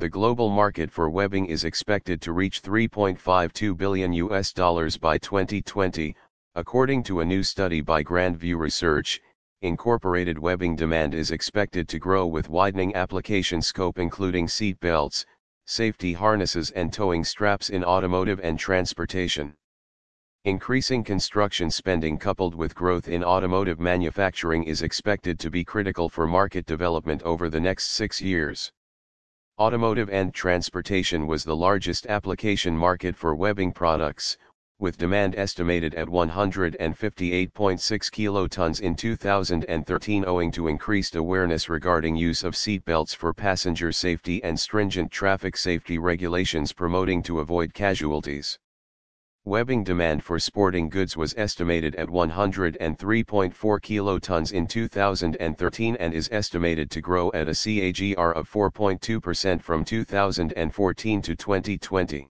The global market for webbing is expected to reach 3.52 billion US dollars by 2020, according to a new study by Grand View Research. Incorporated webbing demand is expected to grow with widening application scope including seat belts, safety harnesses and towing straps in automotive and transportation. Increasing construction spending coupled with growth in automotive manufacturing is expected to be critical for market development over the next six years. Automotive and transportation was the largest application market for webbing products, with demand estimated at 158.6 kilotons in 2013 owing to increased awareness regarding use of seatbelts for passenger safety and stringent traffic safety regulations promoting to avoid casualties. Webbing demand for sporting goods was estimated at 103.4 kilotons in 2013 and is estimated to grow at a CAGR of 4.2% from 2014 to 2020.